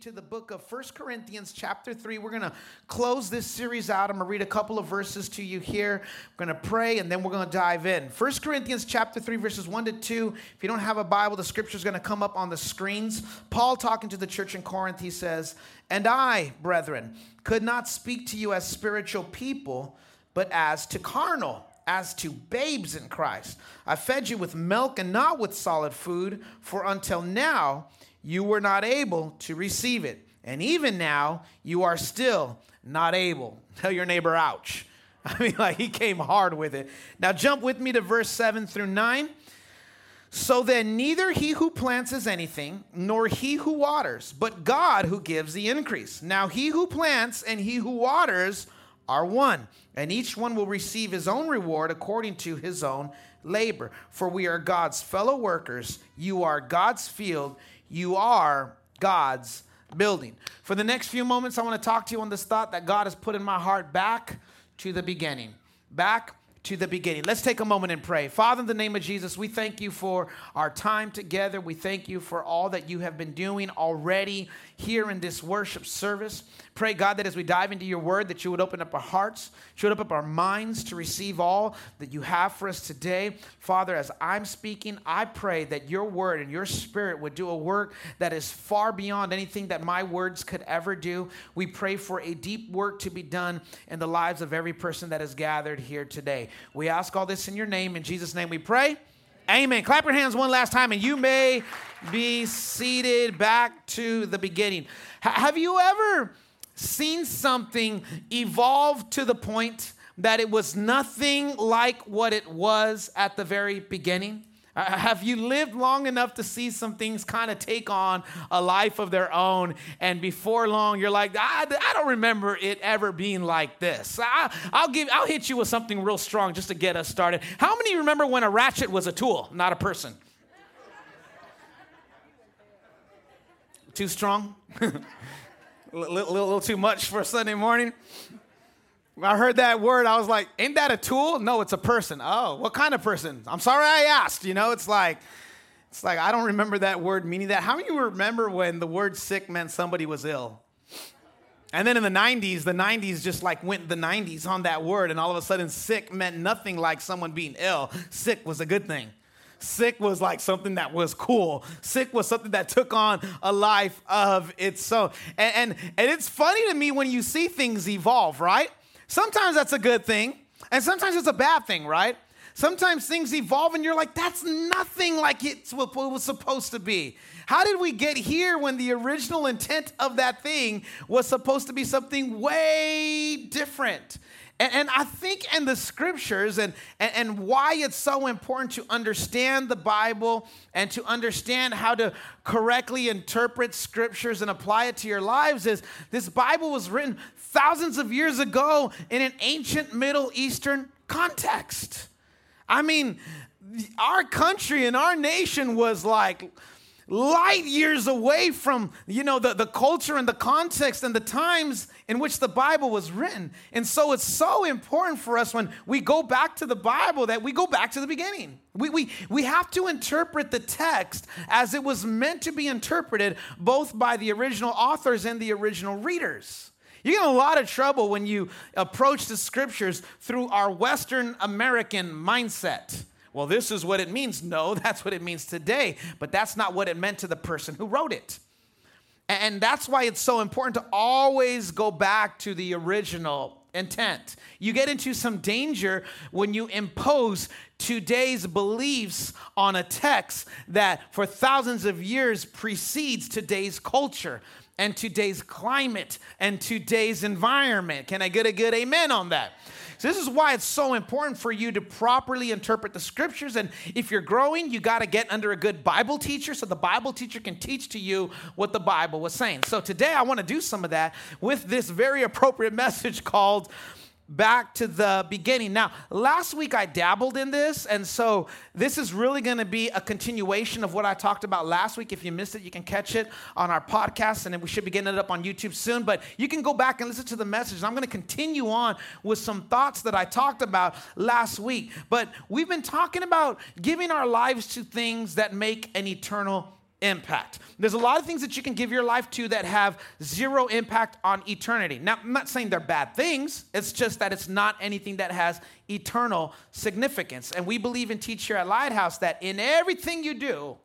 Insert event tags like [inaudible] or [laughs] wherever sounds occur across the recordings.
To the book of First Corinthians, chapter 3. We're going to close this series out. I'm going to read a couple of verses to you here. We're going to pray, and then we're going to dive in. First Corinthians, chapter 3, verses 1 to 2. If you don't have a Bible, the scripture is going to come up on the screens. Paul, talking to the church in Corinth, he says, And I, brethren, could not speak to you as spiritual people, but as to carnal as to babes in Christ. I fed you with milk and not with solid food, for until now you were not able to receive it. And even now you are still not able. [laughs] Tell your neighbor, ouch. [laughs] I mean, like he came hard with it. Now jump with me to verse 7 through 9. So then, neither he who plants is anything, nor he who waters, but God who gives the increase. Now, he who plants and he who waters are one, and each one will receive his own reward according to his own labor. For we are God's fellow workers. You are God's field. You are God's building. For the next few moments, I want to talk to you on this thought that God has put in my heart back to the beginning. Back to the beginning. Let's take a moment and pray. Father, in the name of Jesus, we thank you for our time together. We thank you for all that you have been doing already here in this worship service. Pray, God, that as we dive into your word, that you would open up our hearts, you would open up our minds to receive all that you have for us today. Father, as I'm speaking, I pray that your word and your spirit would do a work that is far beyond anything that my words could ever do. We pray for a deep work to be done in the lives of every person that is gathered here today. We ask all this in your name. In Jesus' name we pray. Amen. Clap your hands one last time, and you may be seated back to the beginning. H- have you ever seen something evolve to the point that it was nothing like what it was at the very beginning? Uh, have you lived long enough to see some things kind of take on a life of their own? And before long, you're like, I, I don't remember it ever being like this. I, I'll give, I'll hit you with something real strong just to get us started. How many remember when a ratchet was a tool, not a person? Too strong? [laughs] a little, little, too much for Sunday morning? When I heard that word, I was like, ain't that a tool? No, it's a person. Oh, what kind of person? I'm sorry I asked. You know, it's like, it's like I don't remember that word meaning that. How many remember when the word sick meant somebody was ill? And then in the 90s, the 90s just like went the 90s on that word, and all of a sudden, sick meant nothing like someone being ill. Sick was a good thing. Sick was like something that was cool. Sick was something that took on a life of its own. And, and, and it's funny to me when you see things evolve, right? Sometimes that's a good thing, and sometimes it's a bad thing, right? Sometimes things evolve and you're like, that's nothing like it's what it was supposed to be. How did we get here when the original intent of that thing was supposed to be something way different? And, and I think in the scriptures and, and, and why it's so important to understand the Bible and to understand how to correctly interpret scriptures and apply it to your lives is this Bible was written thousands of years ago in an ancient Middle Eastern context. I mean, our country and our nation was like light years away from you know the, the culture and the context and the times in which the bible was written. And so it's so important for us when we go back to the bible that we go back to the beginning. We, we, we have to interpret the text as it was meant to be interpreted both by the original authors and the original readers. You get a lot of trouble when you approach the scriptures through our western american mindset well, this is what it means. No, [laughs] that's what it means today, but that's not what it meant to the person who wrote it. And that's why it's so important to always go back to the original intent. You get into some danger when you impose today's beliefs on a text that for thousands of years precedes today's culture and today's climate and today's environment. Can I get a good amen on that? So this is why it's so important for you to properly interpret the scriptures. And if you're growing, you got to get under a good Bible teacher so the Bible teacher can teach to you what the Bible was saying. So today I want to do some of that with this very appropriate message called back to the beginning. Now, last week I dabbled in this, and so this is really going to be a continuation of what I talked about last week. If you missed it, you can catch it on our podcast, and we should be getting it up on YouTube soon. But you can go back and listen to the message. I'm going to continue on with some thoughts that I talked about last week. But we've been talking about giving our lives to things that make an eternal impact. There's a lot of things that you can give your life to that have zero impact on eternity. Now, I'm not saying they're bad things, it's just that it's not anything that has eternal significance. And we believe and teach here at Lighthouse that in everything you do,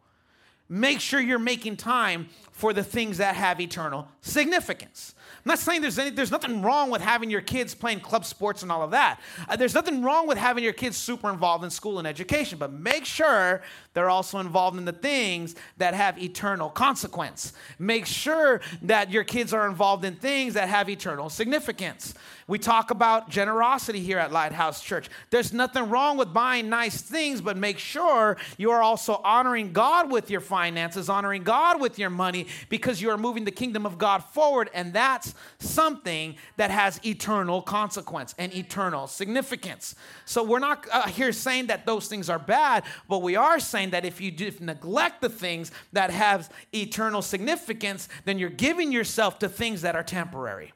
make sure you're making time for the things that have eternal significance. I'm not saying there's any, there's nothing wrong with having your kids playing club sports and all of that. Uh, there's nothing wrong with having your kids super involved in school and education, but make sure they're also involved in the things that have eternal consequence. Make sure that your kids are involved in things that have eternal significance. We talk about generosity here at Lighthouse Church. There's nothing wrong with buying nice things, but make sure you are also honoring God with your finances, honoring God with your money, because you are moving the kingdom of God forward, and that's something that has eternal consequence and eternal significance. So we're not uh, here saying that those things are bad, but we are saying that if you neglect the things that have eternal significance, then you're giving yourself to things that are temporary.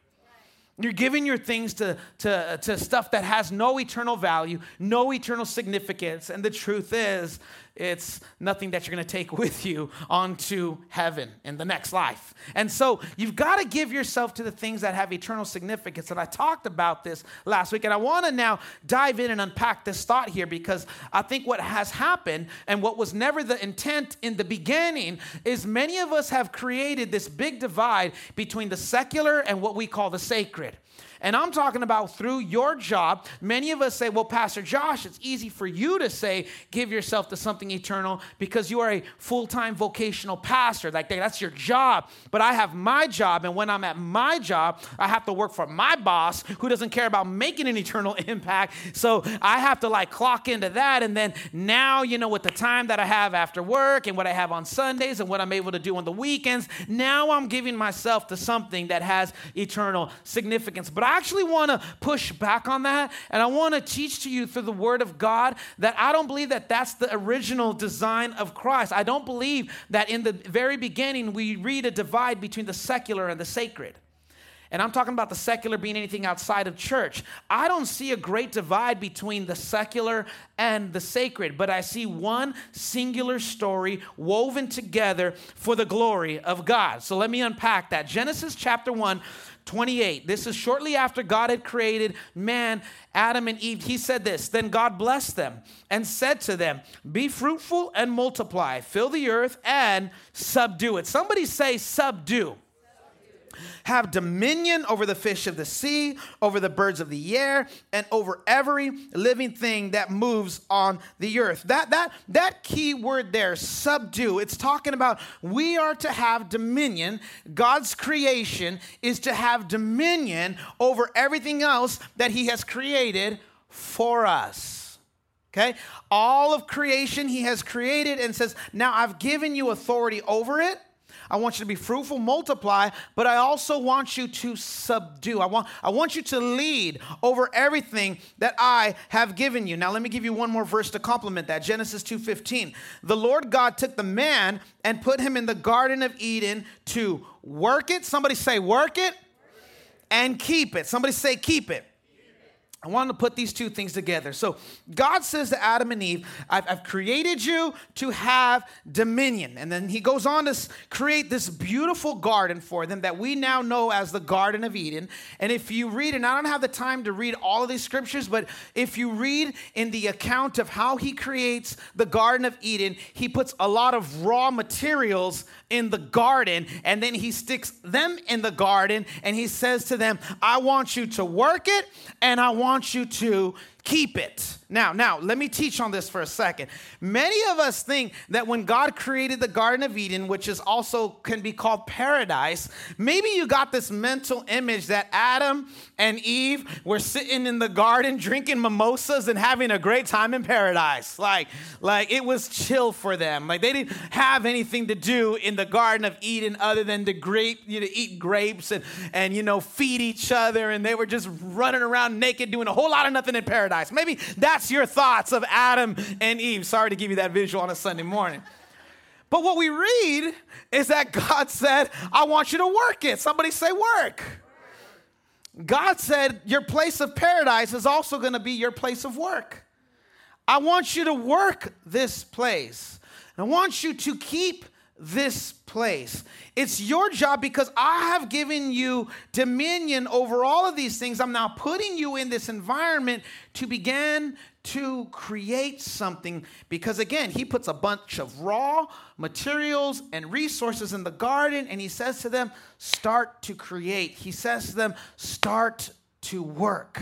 You're giving your things to, to, to stuff that has no eternal value, no eternal significance. And the truth is, it's nothing that you're going to take [laughs] with you onto heaven in the next life. And so you've got to give yourself to the things that have eternal significance. And I talked about this last week. And I want to now dive in and unpack this thought here because I think what has happened and what was never the intent in the beginning is many of us have created this big divide between the secular and what we call the sacred. And I'm talking about through your job. Many of us say, well, Pastor Josh, it's easy for you to say, give yourself to something eternal because you are a full time vocational pastor. Like, that's your job. But I have my job. And when I'm at my job, I have to work for my boss who doesn't care about making an eternal [laughs] impact. So I have to like clock into that. And then now, you know, with the time that I have after work and what I have on Sundays and what I'm able to do on the weekends, now I'm giving myself to something that has eternal significance. But actually want to push back on that, and I want to teach to you through the Word of God that I don't believe that that's the original design of Christ. I don't believe that in the very beginning we read a divide between the secular and the sacred. And I'm talking about the secular being anything outside of church. I don't see a great divide between the secular and the sacred, but I see one singular story woven together for the glory of God. So let me unpack that. Genesis chapter 1, 28. This is shortly after God had created man, Adam and Eve. He said this Then God blessed them and said to them, Be fruitful and multiply, fill the earth and subdue it. Somebody say, subdue have dominion over the fish of the sea, over the birds of the air, and over every living thing that moves on the earth. That that that key word there, subdue, it's talking about we are to have dominion. God's creation is to have dominion over everything else that he has created for us. Okay? All of creation he has created and says, Now I've given you authority over it. I want you to be fruitful, multiply, but I also want you to subdue. I want, I want you to lead over everything that I have given you. Now let me give you one more verse to complement that. Genesis 2:15. The Lord God took the man and put him in the garden of Eden to work it. Somebody say work it and keep it. Somebody say keep it. I wanted to put these two things together. So, God says to Adam and Eve, I've, I've, created you to have dominion. And then he goes on to create this beautiful garden for them that we now know as the Garden of Eden. And if you read, and I don't have the time to read all of these scriptures, but if you read in the account of how he creates the Garden of Eden, he puts a lot of raw materials in the garden and then he sticks them in the garden and he says to them, I want you to work it and I want want you to keep it. Now, now, let me teach on this for a second. Many of us think that when God created the Garden of Eden, which is also can be called paradise, maybe you got this mental image that Adam and Eve were sitting in the garden drinking mimosas and having a great time in paradise. Like, like it was chill for them. Like they didn't have anything to do in the Garden of Eden other than to grape, you know, eat grapes and and you know feed each other, and they were just running around naked doing a whole lot of nothing in paradise paradise. Maybe that's your thoughts of Adam and Eve. Sorry to give you that visual on a Sunday morning. But what we read is that God said, I want you to work it. Somebody say, work. God said, Your place of paradise is also going to be your place of work. I want you to work this place. I want you to keep this place. It's your job because I have given you dominion over all of these things. I'm now putting you in this environment to begin to create something because, again, he puts a bunch of raw materials and resources in the garden and he says to them, Start to create. He says to them, Start to work.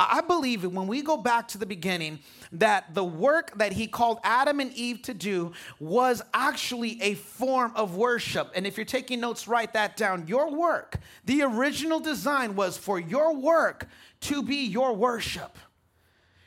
I believe when we go back to the beginning, that the work that he called Adam and Eve to do was actually a form of worship. And if you're taking notes, write that down. Your work, the original design was for your work to be your worship.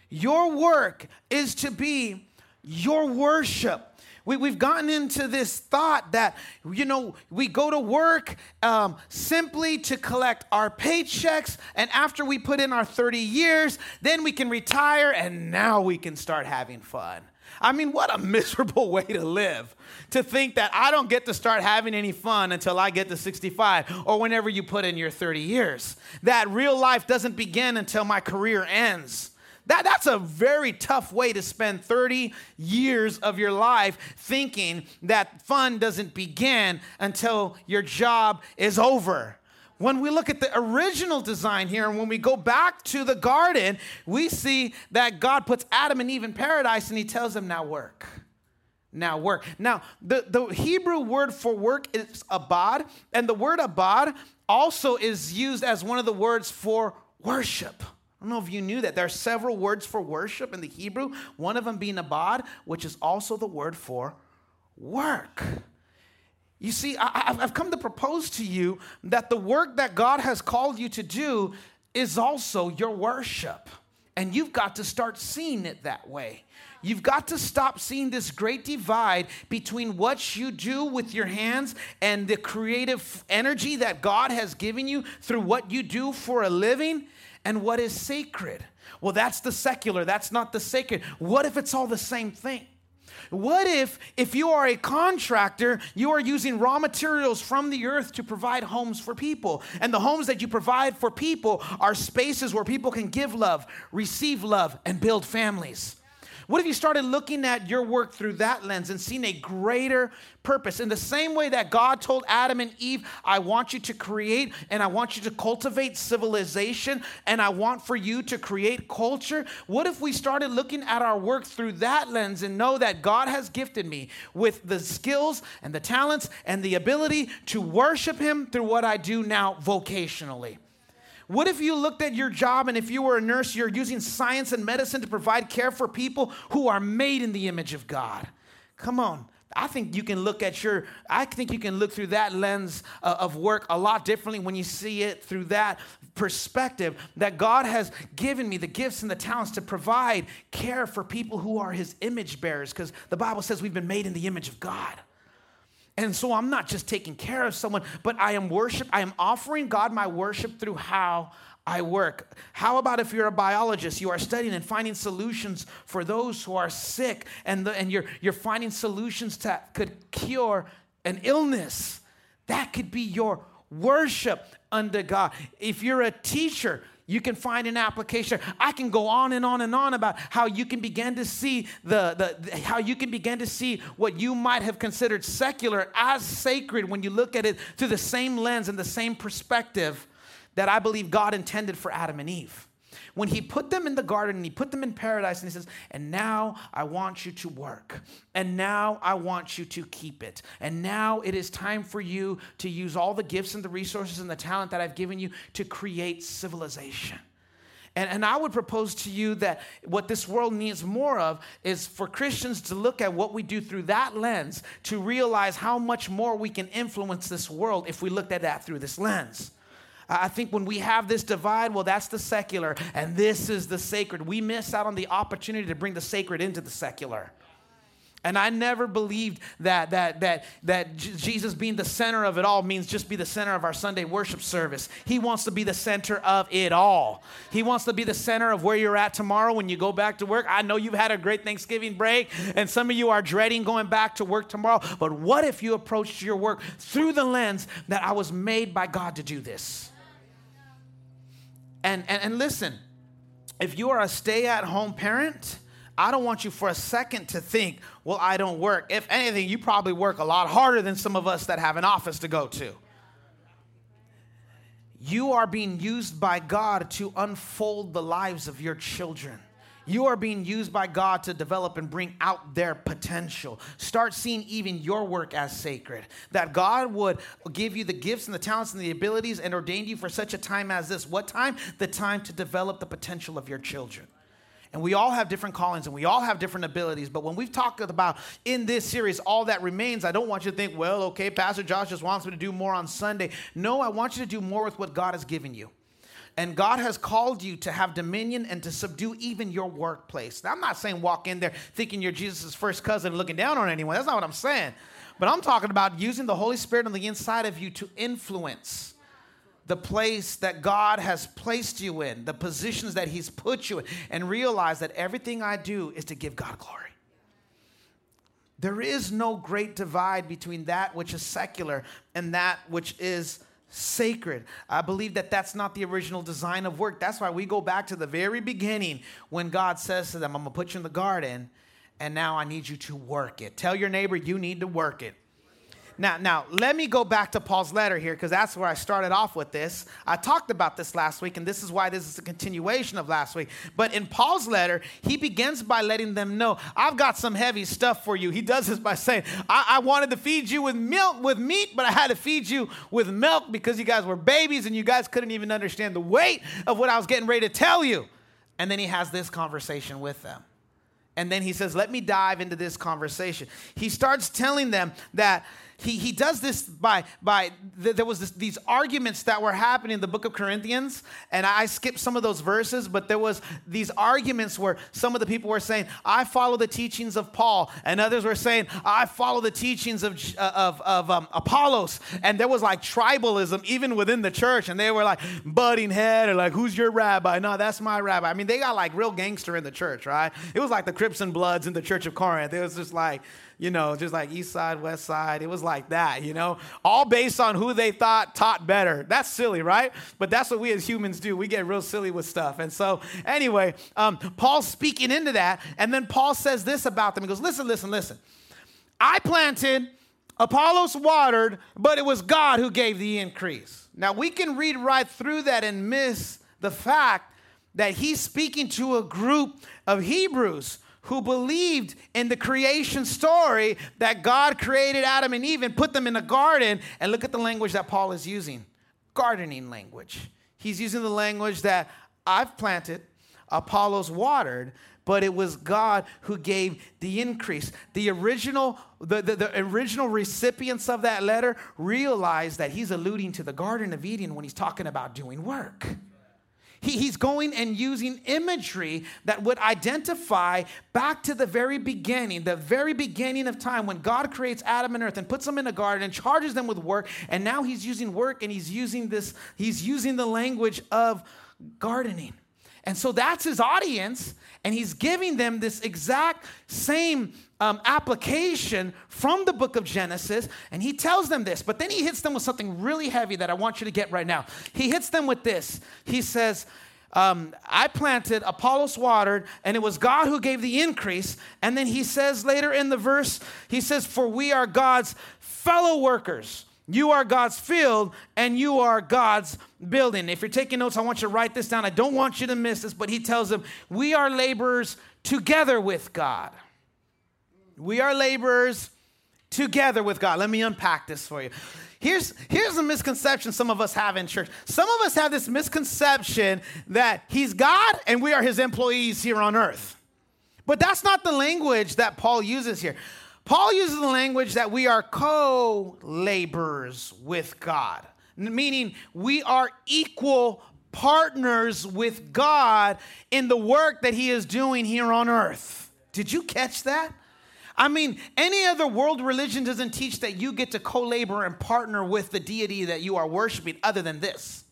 Your work is to be your worship. We, we've gotten into this thought that, you know, we go to work um, simply to collect our paychecks, and after we put in our 30 years, then we can retire, and now we can start having fun. I mean, what a [laughs] miserable way to live. To think that I don't get to start having any fun until I get to 65 or whenever you put in your 30 years. That real life doesn't begin until my career ends. That, that's a very tough way to spend 30 years of your life thinking that fun doesn't begin until your job is over. When we look at the original design here, and when we go back to the garden, we see that God puts Adam and Eve in paradise and he tells them, now work. Now work. Now, the, the Hebrew word for work is abad, and the word abad also is used as one of the words for worship. I don't know if you knew that. There are several words for worship in the Hebrew, one of them being abad, which is also the word for work. You see, I, have come to propose to you that the work that God has called you to do is also your worship. And you've got to start seeing it that way. You've got to stop seeing this great divide between what you do with your hands and the creative energy that God has given you through what you do for a living and what is sacred. Well, that's the secular, that's not the sacred. What if it's all the same thing? What if, if you are a contractor, you are using raw materials from the earth to provide homes for people? And the homes that you provide for people are spaces where people can give love, receive love, and build families. What if you started looking at your work through that lens and seeing a greater purpose? In the same way that God told Adam and Eve, I want you to create and I want you to cultivate civilization and I want for you to create culture. What if we started looking at our work through that lens and know that God has gifted me with the skills and the talents and the ability to worship Him through what I do now vocationally? What if you looked at your job and if you were a nurse, you're using science and medicine to provide care for people who are made in the image of God? Come on. I think you can look at your, I think you can look through that lens uh, of work a lot differently when you see it through that perspective that God has given me the gifts and the talents to provide care for people who are his image bearers because the Bible says we've been made in the image of God. And so I'm not just taking care of someone, but I am worship. I am offering God my worship through how I work. How about if you're a biologist, you are studying and finding solutions for those who are sick, and, the, and you're, you're finding solutions that could cure an illness? That could be your worship unto God. If you're a teacher, you can find an application. I can go on and on and on about how you can begin to see the, the, the, how you can begin to see what you might have considered secular as sacred when you look at it through the same lens and the same perspective that I believe God intended for Adam and Eve when he put them in the garden and he put them in paradise and he says, And now I want you to work. And now I want you to keep it. And now it is time for you to use all the gifts and the resources and the talent that I've given you to create civilization. And, and I would propose to you that what this world needs more of is for Christians to look at what we do through that lens to realize how much more we can influence this world if we looked at that through this lens. I think when we have this divide, well, that's the secular and this is the sacred. We miss out on the opportunity to bring the sacred into the secular. And I never believed that, that, that, that Jesus being the center of it all means just be the center of our Sunday worship service. He wants to be the center of it all. He wants to be the center of where you're at tomorrow when you go back to work. I know you've had a great Thanksgiving break, and some of you are dreading going back to work tomorrow. But what if you approached your work through the lens that I was made by God to do this? And, and, and listen, if you are a stay at home parent, I don't want you for a second to think, well, I don't work. If anything, you probably work a lot harder than some of us that have an office to go to. You are being used by God to unfold the lives of your children. You are being used by God to develop and bring out their potential. Start seeing even your work as sacred. That God would give you the gifts and the talents and the abilities and ordain you for such a time as this. What time? The time to develop the potential of your children. And we all have different callings and we all have different abilities. But when we've talked about in this series, all that remains, I don't want you to think, well, okay, Pastor Josh just wants me to do more on Sunday. No, I want you to do more with what God has given you. And God has called you to have dominion and to subdue even your workplace. Now, I'm not saying walk in there thinking you're Jesus' first cousin looking down on anyone. That's not what I'm saying. But I'm talking about using the Holy Spirit on the inside of you to influence the place that God has placed you in, the positions that He's put you in, and realize that everything I do is to give God glory. There is no great divide between that which is secular and that which is sacred. I believe that that's not the original design of work. That's why we go back to the very beginning when God says to them, I'm going to put you in the garden and now I need you to work it. Tell your neighbor you need to work it. Now, now let me go back to Paul's letter here because that's where I started off with this. I talked about this last week, and this is why this is a continuation of last week. But in Paul's letter, he begins by letting them know, I've got some heavy stuff for you. He does this by saying, I, I wanted to feed you with milk, with meat, but I had to feed you with milk because you guys were babies and you guys couldn't even understand the weight of what I was getting ready to tell you. And then he has this conversation with them. And then he says, Let me dive into this conversation. He starts telling them that he, he does this by, by th- there was this, these arguments that were happening in the book of Corinthians, and I skipped some of those verses, but there was these arguments where some of the people were saying, I follow the teachings of Paul, and others were saying, I follow the teachings of, uh, of, of um, Apollos, and there was like tribalism even within the church, and they were like butting head, or like, who's your rabbi? No, that's my rabbi. I mean, they got like real gangster in the church, right? It was like the Crips and Bloods in the church of Corinth. It was just like, you know, just like East Side, West Side. It was like that, you know, all based on who they thought taught better. That's silly, right? But that's what we as humans do. We get real silly with stuff. And so, anyway, um, Paul's speaking into that. And then Paul says this about them. He goes, listen, listen, listen. I planted, Apollos watered, but it was God who gave the increase. Now, we can read right through that and miss the fact that he's speaking to a group of Hebrews who believed in the creation story that God created Adam and Eve and put them in a garden. And look at the language that Paul is using gardening language. He's using the language that I've planted, Apollos watered, but it was God who gave the increase. The original, the, the, the, original recipients of that letter realized that he's alluding to the Garden of Eden when he's talking about doing work. He, he's going and using imagery that would identify back to the very beginning, the very beginning of time when God creates Adam and earth and puts them in a garden and charges them with work. And now he's using work and he's using this, he's using the language of gardening. And so that's his audience, and he's giving them this exact same um, application from the book of Genesis, and he tells them this, but then he hits them with something really heavy that I want you to get right now. He hits them with this. He says, um, I planted, Apollos watered, and it was God who gave the increase. And then he says later in the verse, he says, For we are God's fellow workers. You are God's field and you are God's building. If you're taking notes, I want you to write this down. I don't want you to miss this, but he tells them, We are laborers together with God. We are laborers together with God. Let me unpack this for you. Here's, here's a misconception some of us have in church. Some of us have this misconception that He's God and we are His employees here on earth. But that's not the language that Paul uses here. Paul uses the language that we are co laborers with God, meaning we are equal partners with God in the work that He is doing here on earth. Did you catch that? I mean, any other world religion doesn't teach that you get to co labor and partner with the deity that you are worshiping other than this.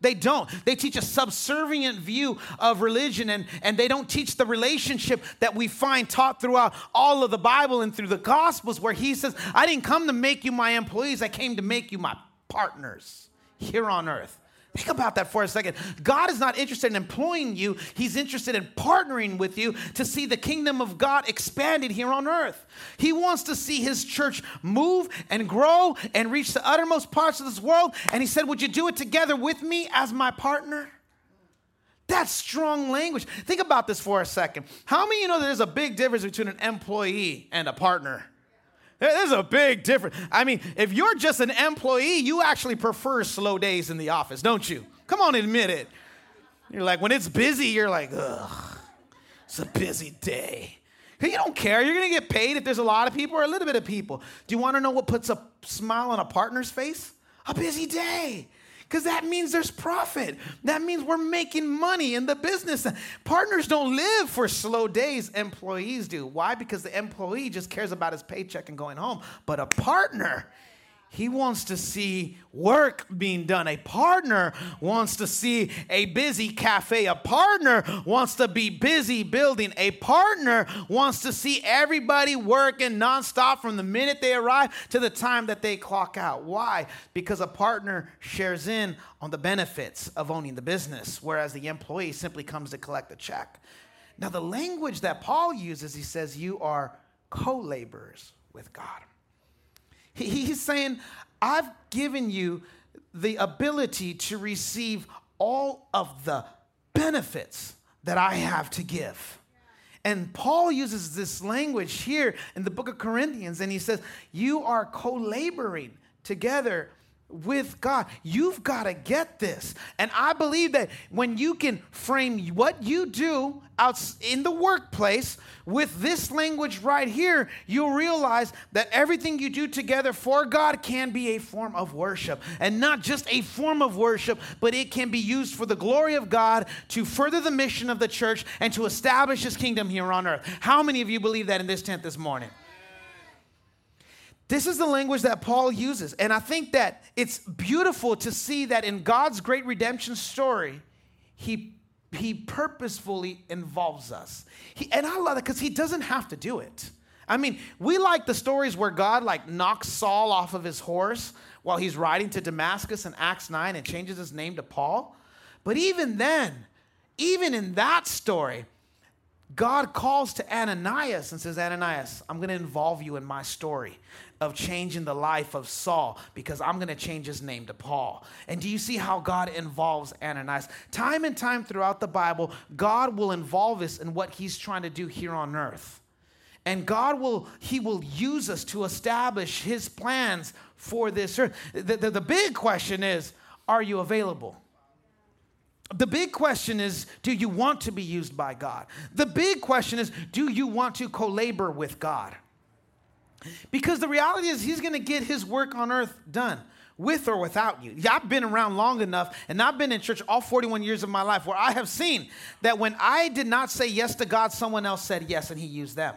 They don't. They teach a subservient view of religion and, and they don't teach the relationship that we find taught throughout all of the Bible and through the Gospels, where he says, I didn't come to make you my employees, I came to make you my partners here on earth. Think about that for a second. God is not interested in employing you, He's interested in partnering with you to see the kingdom of God expanded here on earth. He wants to see His church move and grow and reach the uttermost parts of this world. And He said, Would you do it together with me as my partner? That's strong language. Think about this for a second. How many of you know there's a big difference between an employee and a partner? There's a big difference. I mean, if you're just an employee, you actually prefer slow days in the office, don't you? Come on, admit it. You're like, when it's busy, you're like, ugh, it's a busy day. You don't care. You're going to get paid if there's a lot of people or a little bit of people. Do you want to know what puts a smile on a partner's face? A busy day because that means there's profit. That means we're making money in the business. Partners don't live for slow days, employees do. Why? Because the employee just cares about his paycheck and going home. But a partner, he wants to see work being done. A partner wants to see a busy cafe. A partner wants to be busy building. A partner wants to see everybody working nonstop from the minute they arrive to the time that they clock out. Why? Because a partner shares in on the benefits of owning the business, whereas the employee simply comes to collect the check. Now, the language that Paul uses, he says, you are co laborers with God. He's saying, I've given you the ability to receive all of the benefits that I have to give. And Paul uses this language here in the book of Corinthians, and he says, You are co laboring together with God. You've got to get this. And I believe that when you can frame what you do out in the workplace with this language right here, you'll realize that everything you do together for God can be a form of worship. And not just a form of worship, but it can be used for the glory of God to further the mission of the church and to establish his kingdom here on earth. How many of you believe that in this tent this morning? This is the language that Paul uses. And I think that it's beautiful to see that in God's great redemption story, he, he purposefully involves us. He, and I love that because he doesn't have to do it. I mean, we like the stories where God like knocks Saul off of his horse while he's riding to Damascus in Acts 9 and changes his name to Paul. But even then, even in that story, God calls to Ananias and says, Ananias, I'm going to involve you in my story of changing the life of Saul because I'm going to change his name to Paul. And do you see how God involves Ananias? Time and time throughout the Bible, God will involve us in what he's trying to do here on earth. And God will, he will use us to establish his plans for this earth. The, the, the big question is, are you available? The big question is do you want to be used by God? The big question is do you want to co labor with God? Because the reality is, He's gonna get His work on earth done with or without you. I've been around long enough and I've been in church all 41 years of my life where I have seen that when I did not say yes to God, someone else said yes and He used them.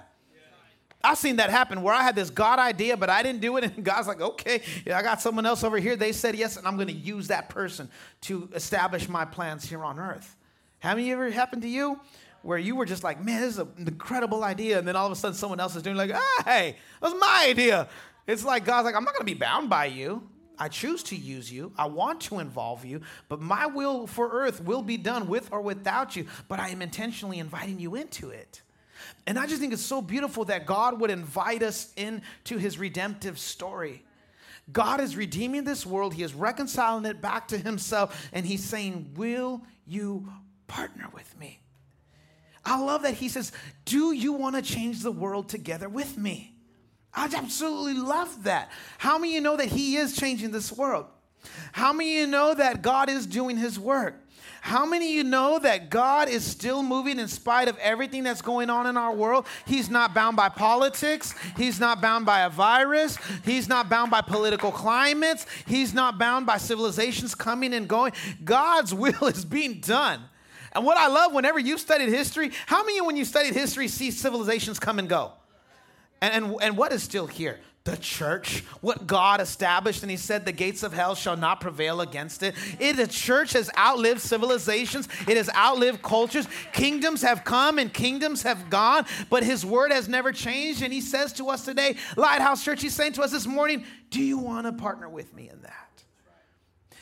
I've seen that happen where I had this God idea, but I didn't do it. [laughs] And God's like, okay, yeah, I got someone else over here. They said yes, and I'm going to use that person to establish my plans here on earth. Have you ever happened to you? Where you were just like, man, this is an incredible idea. And then all of a sudden someone else is doing like, ah, hey, that was my idea. It's like God's like, I'm not going to be bound by you. I choose to use you. I want to involve you, but my will for earth will be done with or without you. But I am intentionally inviting you into it. And I just think it's so beautiful that God would invite us into his redemptive story. God is redeeming this world, he is reconciling it back to himself, and he's saying, Will you partner with me? I love that he says, Do you want to change the world together with me? I absolutely love that. How many of you know that He is changing this world? How many of you know that God is doing His work? How many of you know that God is still moving in spite of everything that's going on in our world? He's not bound by politics. He's not bound by a virus. He's not bound by political climates. He's not bound by civilizations coming and going. God's [laughs] will is being done. And what I love whenever you've studied history, how many when you studied history see civilizations come and go? And, and, and what is still here? The church, what God established, and He said, The gates of hell shall not prevail against it. it. The church has outlived civilizations, it has outlived cultures. Kingdoms have come and kingdoms have gone, but His word has never changed. And He says to us today, Lighthouse Church, He's saying to us this morning, Do you want to partner with me in that?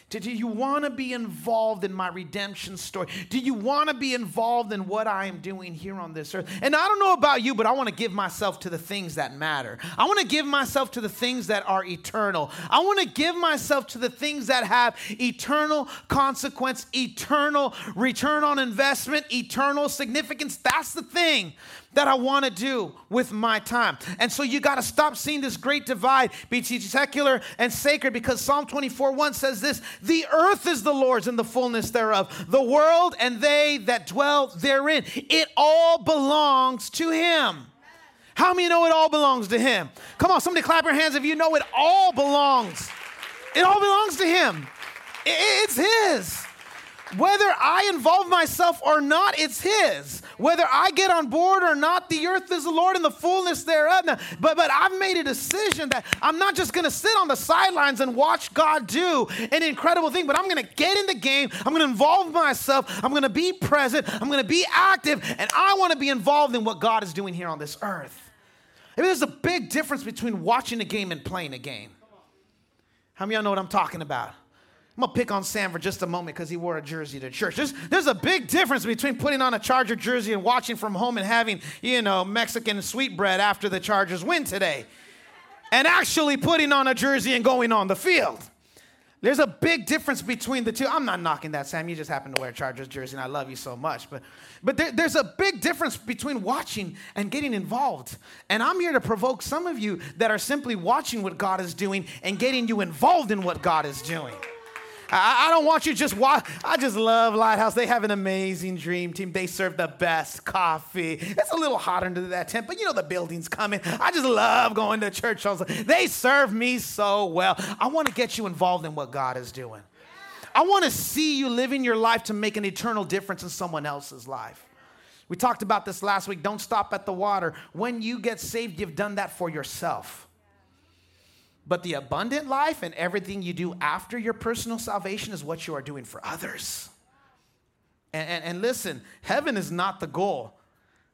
Do you want to be involved in my redemption story? Do you want to be involved in what I am doing here on this earth? And I don't know about you, but I want to give myself to the things that matter. I want to give myself to the things that are eternal. I want to give myself to the things that have eternal consequence, eternal return on investment, eternal significance. That's the thing that I want to do with my time. And so you got to stop seeing this great divide between secular and sacred because Psalm 24 1 says this The earth is the Lord's and the fullness thereof, the world and they that dwell therein. It all belongs to Him. How many know it all belongs to Him? Come on, somebody clap your hands if you know it all belongs. It all belongs to Him. It's His. Whether I involve myself or not, it's His. Whether I get on board or not, the earth is the Lord and the fullness thereof. Now, but, but I've made a decision that I'm not just going to sit on the sidelines and watch God do an incredible thing, but I'm going to get in the game. I'm going to involve myself. I'm going to be present. I'm going to be active. And I want to be involved in what God is doing here on this earth. I mean, there's a big difference between watching a game and playing a game. How many of y'all know what I'm talking about? I'm gonna pick on Sam for just a moment because he wore a jersey to church. There's, there's a big difference between putting on a Charger jersey and watching from home and having, you know, Mexican sweetbread after the Chargers win today, and actually putting on a jersey and going on the field. There's a big difference between the two. I'm not knocking that, Sam. You just happen to wear a Chargers jersey, and I love you so much. But, but there, there's a big difference between watching and getting involved. And I'm here to provoke some of you that are simply watching what God is doing and getting you involved in what God is doing. I, I don't want you just watch. I just love Lighthouse. They have an amazing dream team. They serve the best coffee. It's a little hot under that tent, but you know the building's coming. I just love going to church. They serve me so well. I want to get you involved in what God is doing. I want to see you living your life to make an eternal difference in someone else's life. We talked about this last week. Don't stop at the water. When you get saved, you've done that for yourself. But the abundant life and everything you do after your personal salvation is what you are doing for others. And, and, and, listen, heaven is not the goal.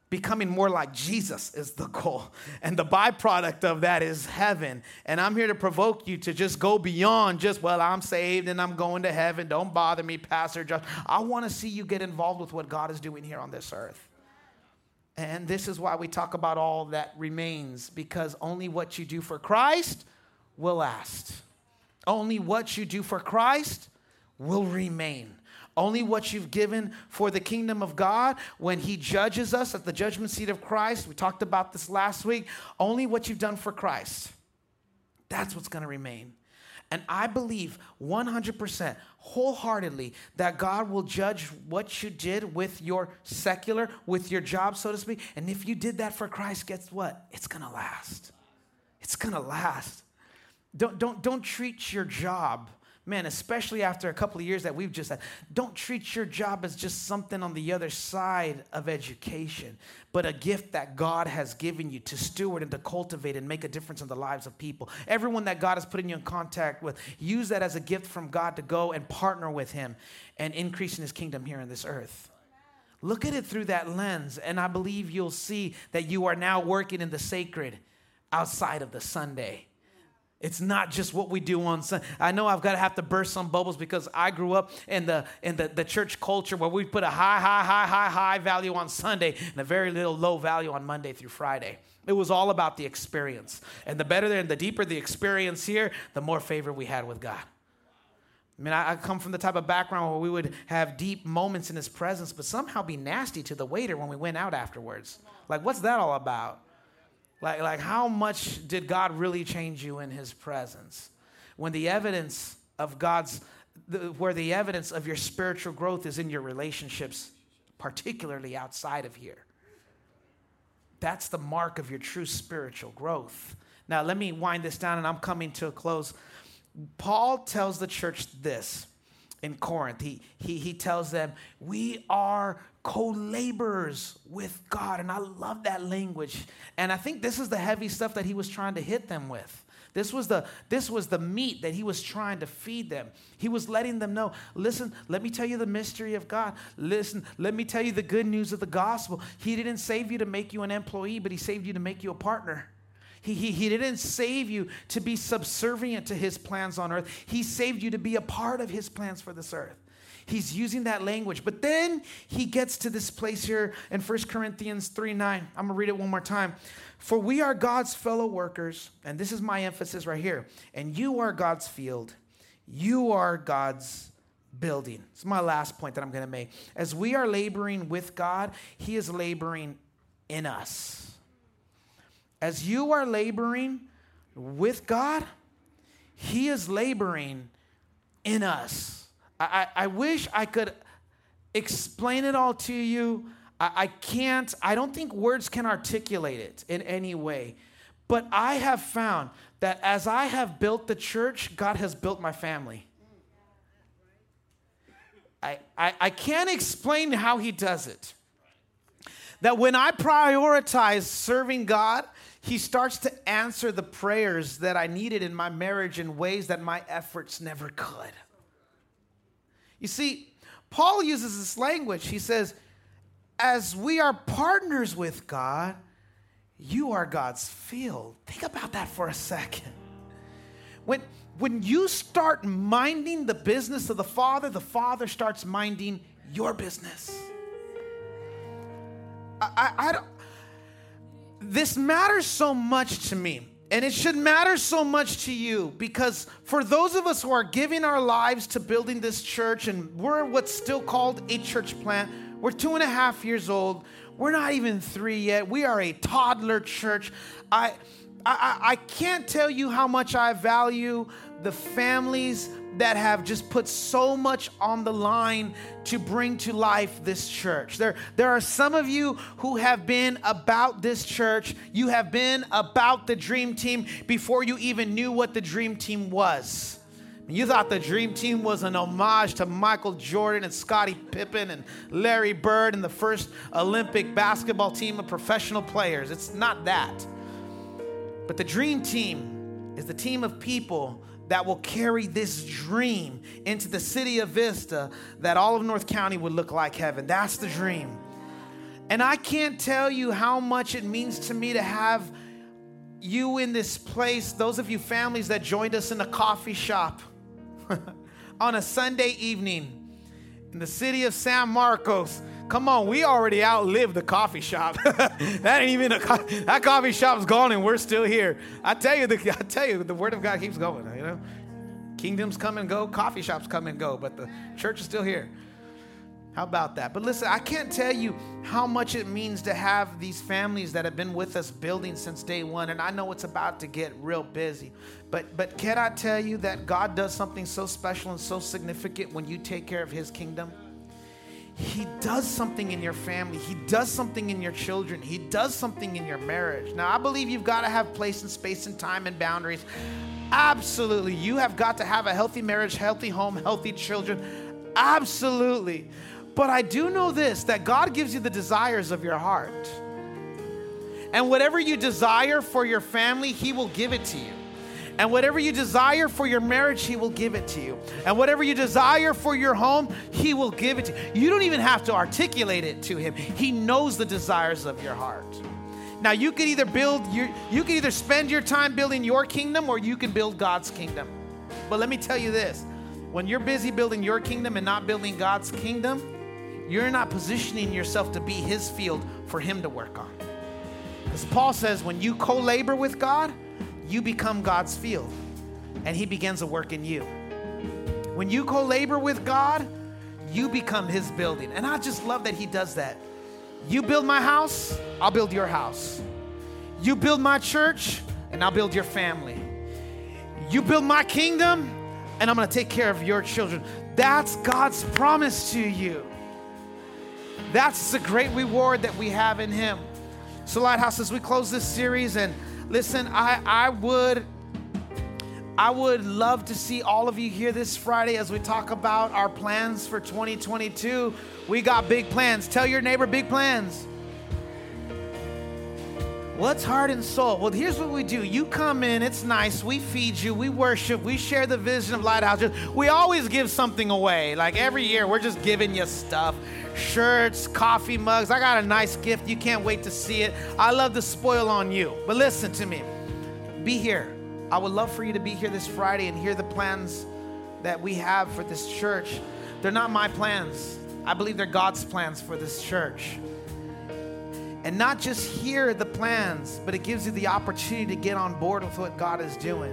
Becoming more like Jesus is the goal. And the byproduct of that is heaven. And I'm here to provoke you to just go beyond just, well, I'm saved and I'm going to heaven. Don't bother me, Pastor Josh. I want to see you get involved with what God is doing here on this earth. And this is why we talk about all that remains, because only what you do for Christ will last. Only what you do for Christ will remain. Only what you've given for the kingdom of God when He judges us at the judgment seat of Christ. We talked about this last week. Only what you've done for Christ. That's what's going to remain. And I believe 100% wholeheartedly that God will judge what you did with your secular, with your job, so to speak. And if you did that for Christ, guess what? It's going to last. It's going to last. Don't, don't, don't treat your job, man, especially after a couple of years that we've just had, don't treat your job as just something on the other side of education, but a gift that God has given you to steward and to cultivate and make a difference in the lives of people. Everyone that God is putting you in contact with, use that as a gift from God to go and partner with Him and increase in His kingdom here on this earth. Look at it through that lens, and I believe you'll see that you are now working in the sacred outside of the Sunday. It's not just what we do on Sunday. I know I've got to have to burst some bubbles because I grew up in the in the, the church culture where we put a high, high, high, high, high value on Sunday and a very little low value on Monday through Friday. It was all about the experience. And the better and the deeper the experience here, the more favor we had with God. I mean, I, I, come from the type of background where we would have deep moments in his presence, but somehow be nasty to the waiter when we went out afterwards. Like, what's that all about? Like, like how much did God really change you in his presence? When the evidence of God's, the, where the evidence of your spiritual growth is in your relationships, particularly outside of here. That's the mark of your true spiritual growth. Now, let me wind this down and I'm coming to a close. Paul tells the church this in Corinth. He, he, he tells them, We are co laborers with God. And I love that language. And I think this is the heavy stuff that he was trying to hit them with. This was the this was the meat that he was trying to feed them. He was letting them know, listen, let me tell you the mystery of God. Listen, let me tell you the good news of the gospel. He didn't save you to make you an employee, but he saved you to make you a partner. He, he, he didn't save you to be subservient to his plans on earth. He saved you to be a part of his plans for this earth. He's using that language. But then he gets to this place here in 1 Corinthians 3 9. I'm going to read it one more time. For we are God's fellow workers, and this is my emphasis right here. And you are God's field, you are God's building. It's my last point that I'm going to make. As we are laboring with God, He is laboring in us. As you are laboring with God, He is laboring in us. I, I, wish I could explain it all to you I, I can't, I don't think words can articulate it in any way. But I have found that as I have built the church, God has built my family. I, I, I can't explain how He does it. That when I prioritize serving God, He starts to answer the prayers that I needed in my marriage in ways that my efforts never could. You see, Paul uses this language. He says, as we are partners with God, you are God's field. Think about that for a second. When, when you start minding the business of the Father, the Father starts minding your business. I, I, I don't, this matters so much to me. And it should matter so much to you because for those of us who are giving our lives to building this church, and we're what's still called a church plant, we're two and a half years old. We're not even three yet. We are a toddler church. I, I, I can't tell you how much I value the families that have just put so much on the line to bring to life this church. There, there are some of you who have been about this church. You have been about the dream team before you even knew what the dream team was. You thought the Dream Team was an homage to Michael Jordan and Scottie Pippen and Larry Bird and the first Olympic basketball team of professional players. It's not that. But the Dream Team is the team of people that will carry this dream into the city of Vista that all of North County would look like heaven. That's the dream. And I can't tell you how much it means to me to have you in this place, those of you families that joined us in the coffee shop [laughs] on a Sunday evening in the city of San Marcos. Come on, we already outlived the coffee shop. [laughs] that ain't even a co- that coffee shop's gone and we're still here. I tell you, the, I tell you, the word of God keeps going. You know, kingdoms come and go, coffee shops come and go, but the church is still here. How about that? But listen, I can't tell you how much it means to have these families that have been with us building since day one. And I know it's about to get real busy. But but can I tell you that God does something so special and so significant when you take care of his kingdom? He does something in your family. He does something in your children. He does something in your marriage. Now, I believe you've got to have place and space and time and boundaries. Absolutely. You have got to have a healthy marriage, healthy home, healthy children. Absolutely. But I do know this that God gives you the desires of your heart. And whatever you desire for your family, He will give it to you. And whatever you desire for your marriage, He will give it to you. And whatever you desire for your home, He will give it to you. You don't even have to articulate it to Him, He knows the desires of your heart. Now you can either build your you can either spend your time building your kingdom or you can build God's kingdom. But let me tell you this. When you're busy building your kingdom and not building God's kingdom, you're not positioning yourself to be his field for him to work on. Because Paul says when you co labor with God, you become God's field and he begins to work in you. When you co labor with God, you become his building. And I just love that he does that. You build my house, I'll build your house. You build my church, and I'll build your family. You build my kingdom, and I'm to take care of your children. That's God's promise to you. That's the great reward that we have in Him. So, Lighthouse, as we close this series, and listen, I, I would. I would love to see all of you here this Friday as we talk about our plans for 2022. We got big plans. Tell your neighbor big plans. What's heart and soul? Well, here's what we do. You come in, it's nice. We feed you, we worship, we share the vision of Lighthouse. We always give something away. Like every year, we're just giving you stuff shirts, coffee mugs. I got a nice gift. You can't wait to see it. I love to spoil on you. But listen to me be here. I would love for you to be here this Friday and hear the plans that we have for this church. They're not my plans, I believe they're God's plans for this church and not just hear the plans, but it gives you the opportunity to get on board with what God is doing.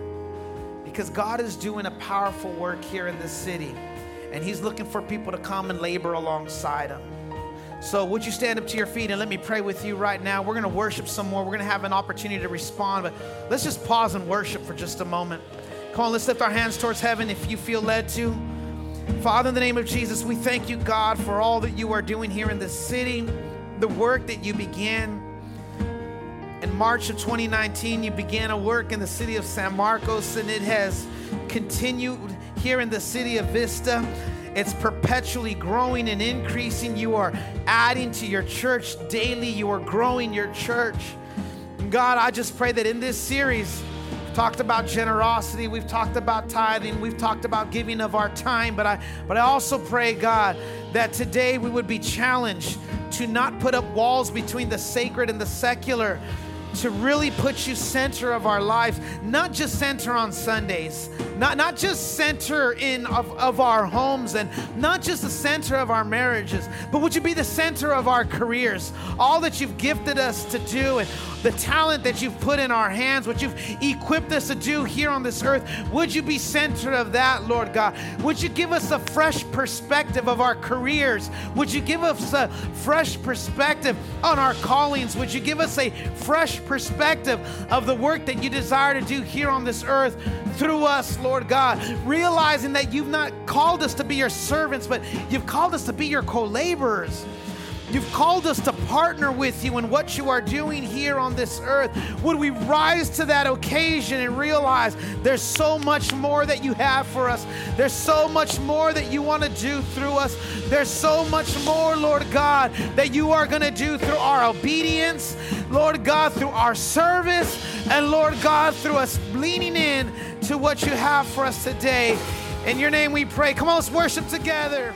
Because God is doing a powerful work here in this city, and He's looking for people to come and labor alongside Him. So, would you stand up to your feet and let me pray with you right now? We're going to worship some more. We're going to have an opportunity to respond, but let's just pause and worship for just a moment. Come on, let's lift our hands towards heaven if you feel led to. Father, in the name of Jesus, we thank you, God, for all that you are doing here in this city the work that you began in March of 2019. You began a work in the city of San Marcos, and it has continued here in the city of Vista. It's perpetually growing and increasing. You are adding to your church daily, you are growing your church. God, I just pray that in this series, talked about generosity, we've talked about tithing, we've talked about giving of our time, but I but I also pray, God, that today we would be challenged to not put up walls between the sacred and the secular, to really put you center of our life, not just center on Sundays, not, not just center in of, of our homes and not just the center of our marriages, but would you be the center of our careers? All that you've gifted us to do and the talent that you've put in our hands, what you've equipped us to do here on this earth, would you be center of that, Lord God? Would you give us a fresh perspective of our careers? Would you give us a fresh perspective on our callings? Would you give us a perspective of the work that you desire to do here on this earth through us, Lord God? Realizing that you've not called us to be your servants, but you've called us to be your co laborers. You've called us to partner with you in what you are doing here on this earth. Would we rise to that occasion and realize there's so much more that you have for us? There's so much more that you want to do through us. There's so much more, Lord God, that you are going to do through our obedience, Lord God, through our service, and Lord God, through us leaning in to what you have for us today. In your name we pray. Come on, let's worship together.